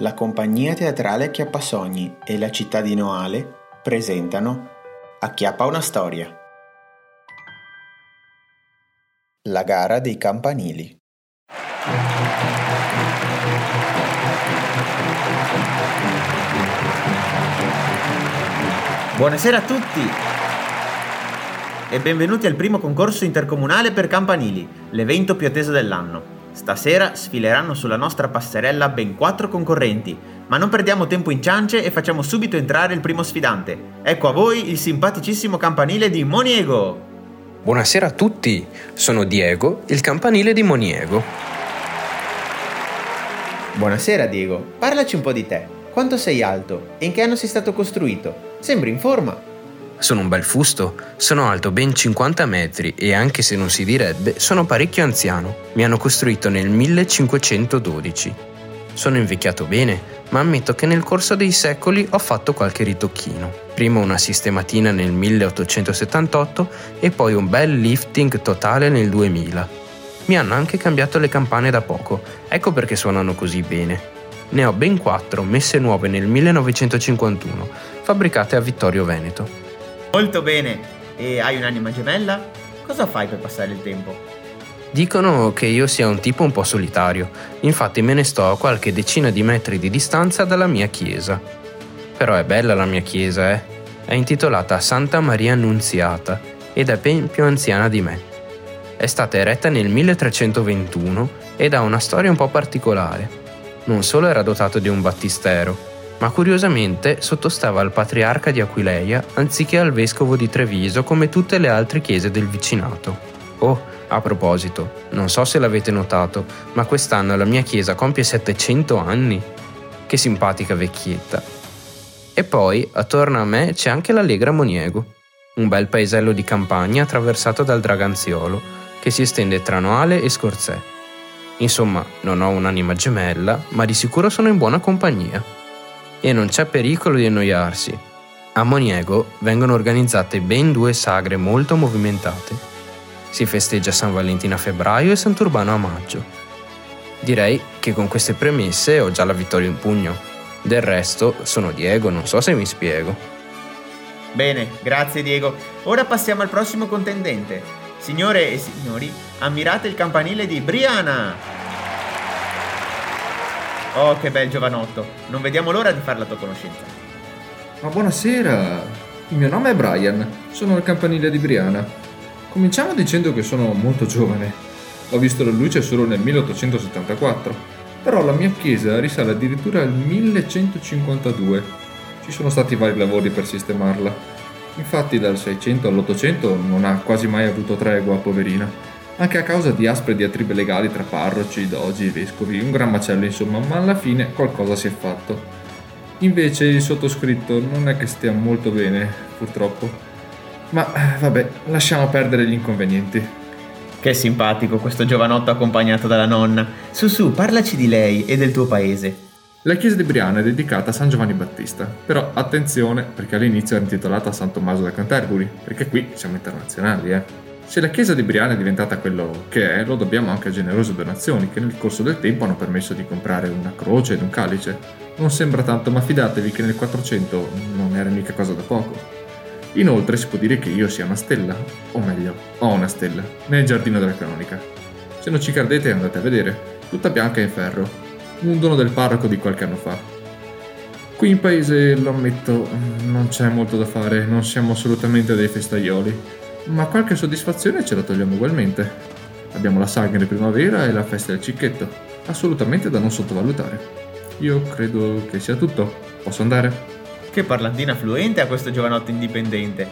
La compagnia teatrale Acchiappasogni e la città di Noale presentano Acchiappa una storia. La gara dei campanili. Buonasera a tutti e benvenuti al primo concorso intercomunale per campanili, l'evento più atteso dell'anno. Stasera sfileranno sulla nostra passerella ben quattro concorrenti, ma non perdiamo tempo in ciance e facciamo subito entrare il primo sfidante. Ecco a voi il simpaticissimo campanile di Moniego. Buonasera a tutti, sono Diego, il campanile di Moniego. Buonasera Diego, parlaci un po' di te. Quanto sei alto e in che anno sei stato costruito? Sembri in forma. Sono un bel fusto, sono alto ben 50 metri e anche se non si direbbe, sono parecchio anziano. Mi hanno costruito nel 1512. Sono invecchiato bene, ma ammetto che nel corso dei secoli ho fatto qualche ritocchino. Prima una sistematina nel 1878 e poi un bel lifting totale nel 2000. Mi hanno anche cambiato le campane da poco, ecco perché suonano così bene. Ne ho ben quattro messe nuove nel 1951, fabbricate a Vittorio Veneto. Molto bene. E hai un'anima gemella? Cosa fai per passare il tempo? Dicono che io sia un tipo un po' solitario, infatti me ne sto a qualche decina di metri di distanza dalla mia chiesa. Però è bella la mia chiesa, eh? È intitolata Santa Maria Annunziata ed è ben più anziana di me. È stata eretta nel 1321 ed ha una storia un po' particolare. Non solo era dotato di un battistero, ma curiosamente sottostava al patriarca di Aquileia anziché al vescovo di Treviso come tutte le altre chiese del vicinato. Oh, a proposito, non so se l'avete notato, ma quest'anno la mia chiesa compie 700 anni. Che simpatica vecchietta. E poi, attorno a me, c'è anche l'Allegra Moniego, un bel paesello di campagna attraversato dal Draganziolo, che si estende tra Noale e Scorzè. Insomma, non ho un'anima gemella, ma di sicuro sono in buona compagnia e non c'è pericolo di annoiarsi. A Moniego vengono organizzate ben due sagre molto movimentate. Si festeggia San Valentino a febbraio e Sant'Urbano a maggio. Direi che con queste premesse ho già la vittoria in pugno. Del resto sono Diego, non so se mi spiego. Bene, grazie Diego. Ora passiamo al prossimo contendente. Signore e signori, ammirate il campanile di Briana! Oh, che bel giovanotto. Non vediamo l'ora di fare la tua conoscenza. Ma buonasera. Il mio nome è Brian. Sono il campanile di Briana. Cominciamo dicendo che sono molto giovane. Ho visto la luce solo nel 1874, però la mia chiesa risale addirittura al 1152. Ci sono stati vari lavori per sistemarla. Infatti dal 600 all'800 non ha quasi mai avuto tregua, poverina anche a causa di aspre diatribe legali tra parroci, dogi e vescovi, un gran macello insomma, ma alla fine qualcosa si è fatto. Invece il sottoscritto non è che stia molto bene, purtroppo. Ma eh, vabbè, lasciamo perdere gli inconvenienti. Che simpatico questo giovanotto accompagnato dalla nonna. Su su, parlaci di lei e del tuo paese. La chiesa di Briana è dedicata a San Giovanni Battista, però attenzione perché all'inizio era intitolata a San Tommaso da Canterbury, perché qui siamo internazionali, eh. Se la chiesa di Briana è diventata quello che è, lo dobbiamo anche a generose donazioni che nel corso del tempo hanno permesso di comprare una croce ed un calice. Non sembra tanto, ma fidatevi che nel 400 non era mica cosa da poco. Inoltre si può dire che io sia una stella, o meglio, ho una stella, nel giardino della canonica. Se non ci credete andate a vedere, tutta bianca in ferro, un dono del parroco di qualche anno fa. Qui in paese, lo ammetto, non c'è molto da fare, non siamo assolutamente dei festaioli ma qualche soddisfazione ce la togliamo ugualmente. Abbiamo la sagra di primavera e la festa del cicchetto, assolutamente da non sottovalutare. Io credo che sia tutto. Posso andare? Che parlantina fluente ha questo giovanotto indipendente.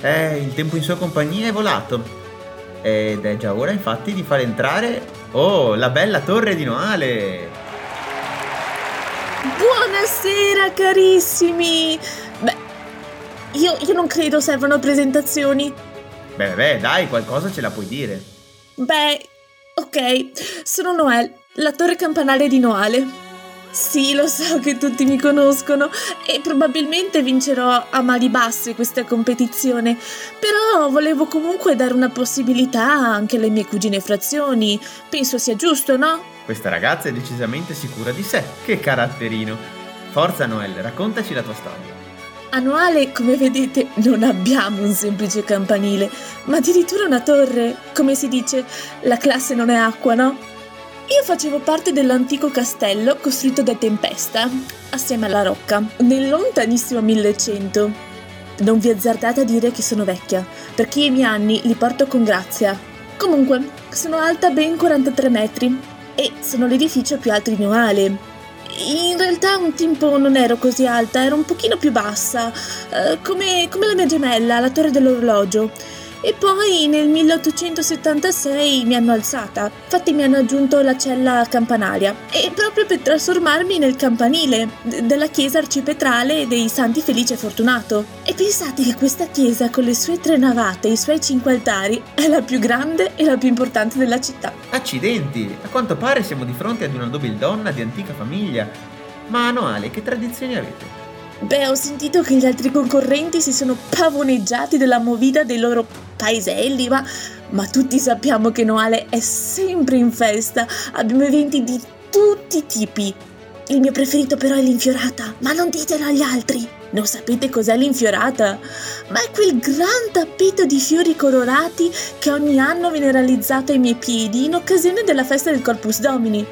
Eh, il tempo in sua compagnia è volato. Ed è già ora infatti di far entrare... Oh, la bella torre di Noale! Buonasera carissimi! Beh, io, io non credo servano presentazioni. Beh, beh, dai, qualcosa ce la puoi dire. Beh, ok, sono Noel, la torre campanale di Noale. Sì, lo so che tutti mi conoscono e probabilmente vincerò a mani basse questa competizione, però volevo comunque dare una possibilità anche alle mie cugine frazioni. Penso sia giusto, no? Questa ragazza è decisamente sicura di sé. Che caratterino. Forza Noel, raccontaci la tua storia. A Noale, come vedete, non abbiamo un semplice campanile, ma addirittura una torre. Come si dice, la classe non è acqua, no? Io facevo parte dell'antico castello costruito da Tempesta, assieme alla Rocca, nel lontanissimo 1100. Non vi azzardate a dire che sono vecchia, perché i miei anni li porto con grazia. Comunque, sono alta ben 43 metri e sono l'edificio più alto di Noale. In realtà un tempo non ero così alta, ero un pochino più bassa, eh, come, come la mia gemella, la torre dell'orologio. E poi nel 1876 mi hanno alzata, infatti mi hanno aggiunto la cella campanaria, e proprio per trasformarmi nel campanile d- della chiesa arcipetrale dei Santi Felice e Fortunato. E pensate che questa chiesa con le sue tre navate e i suoi cinque altari è la più grande e la più importante della città. Accidenti! A quanto pare siamo di fronte ad una nobildonna di antica famiglia. Ma Noale, che tradizioni avete? Beh, ho sentito che gli altri concorrenti si sono pavoneggiati della movida dei loro paeselli, ma, ma tutti sappiamo che Noale è sempre in festa. Abbiamo eventi di tutti i tipi. Il mio preferito però è l'infiorata, ma non ditelo agli altri. Non sapete cos'è l'infiorata? Ma è quel gran tappeto di fiori colorati che ogni anno viene realizzato ai miei piedi in occasione della festa del Corpus Domini.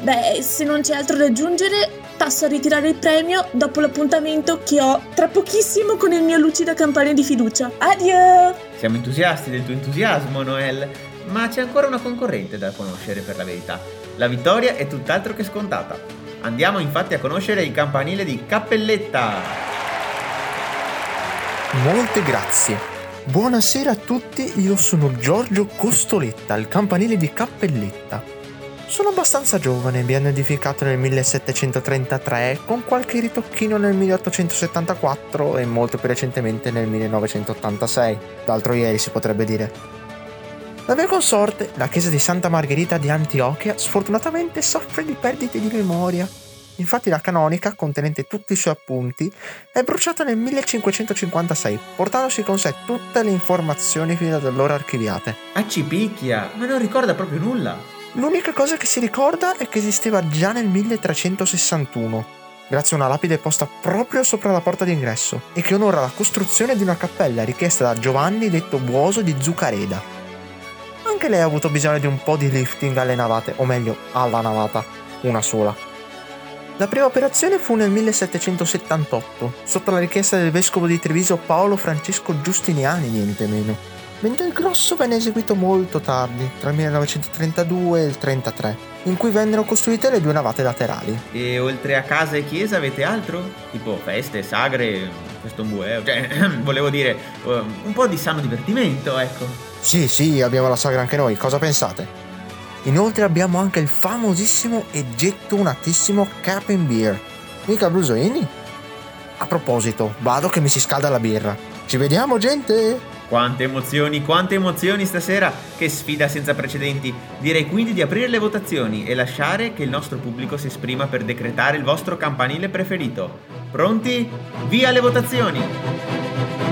Beh, se non c'è altro da aggiungere, passo a ritirare il premio dopo l'appuntamento che ho tra pochissimo con il mio lucida campagna di fiducia. Addio! Siamo entusiasti del tuo entusiasmo, Noel, ma c'è ancora una concorrente da conoscere per la verità. La vittoria è tutt'altro che scontata. Andiamo infatti a conoscere il campanile di Cappelletta. Molte grazie. Buonasera a tutti, io sono Giorgio Costoletta, il campanile di Cappelletta. Sono abbastanza giovane, hanno edificato nel 1733, con qualche ritocchino nel 1874 e molto più recentemente nel 1986. D'altro ieri si potrebbe dire. La mia consorte, la chiesa di Santa Margherita di Antiochia, sfortunatamente soffre di perdite di memoria. Infatti la canonica, contenente tutti i suoi appunti, è bruciata nel 1556, portandosi con sé tutte le informazioni fino ad allora archiviate. Accipicchia, ma non ricorda proprio nulla. L'unica cosa che si ricorda è che esisteva già nel 1361, grazie a una lapide posta proprio sopra la porta d'ingresso e che onora la costruzione di una cappella richiesta da Giovanni detto Buoso di Zucareda. Anche lei ha avuto bisogno di un po' di lifting alle navate, o meglio, alla navata, una sola. La prima operazione fu nel 1778, sotto la richiesta del vescovo di Treviso Paolo Francesco Giustiniani, niente meno mentre il grosso venne eseguito molto tardi, tra il 1932 e il 1933, in cui vennero costruite le due navate laterali. E oltre a casa e chiesa avete altro? Tipo feste, sagre, questo bueo, cioè, volevo dire, un po' di sano divertimento, ecco. Sì, sì, abbiamo la sagra anche noi, cosa pensate? Inoltre abbiamo anche il famosissimo e gettonatissimo Cap and Beer. Mica Brusolini? A proposito, vado che mi si scalda la birra. Ci vediamo, gente! Quante emozioni, quante emozioni stasera! Che sfida senza precedenti! Direi quindi di aprire le votazioni e lasciare che il nostro pubblico si esprima per decretare il vostro campanile preferito. Pronti? Via le votazioni!